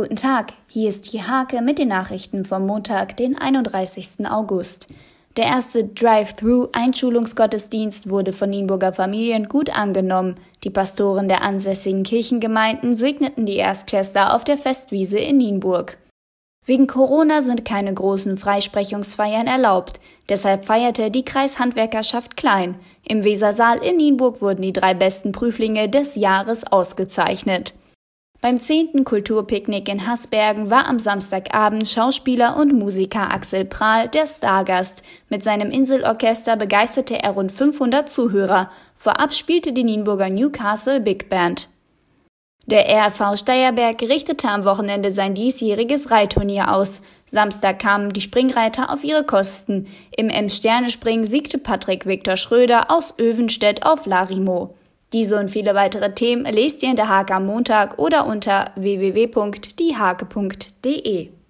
Guten Tag, hier ist die Hake mit den Nachrichten vom Montag, den 31. August. Der erste Drive-Thru-Einschulungsgottesdienst wurde von Nienburger Familien gut angenommen. Die Pastoren der ansässigen Kirchengemeinden segneten die Erstklässler auf der Festwiese in Nienburg. Wegen Corona sind keine großen Freisprechungsfeiern erlaubt. Deshalb feierte die Kreishandwerkerschaft klein. Im Wesersaal in Nienburg wurden die drei besten Prüflinge des Jahres ausgezeichnet. Beim zehnten Kulturpicknick in Hasbergen war am Samstagabend Schauspieler und Musiker Axel Prahl der Stargast. Mit seinem Inselorchester begeisterte er rund 500 Zuhörer. Vorab spielte die Nienburger Newcastle Big Band. Der RV Steierberg richtete am Wochenende sein diesjähriges Reitturnier aus. Samstag kamen die Springreiter auf ihre Kosten. Im M-Sterne-Spring siegte Patrick Viktor Schröder aus Övenstedt auf Larimo. Diese und viele weitere Themen lest ihr in der Hake am Montag oder unter www.diehake.de.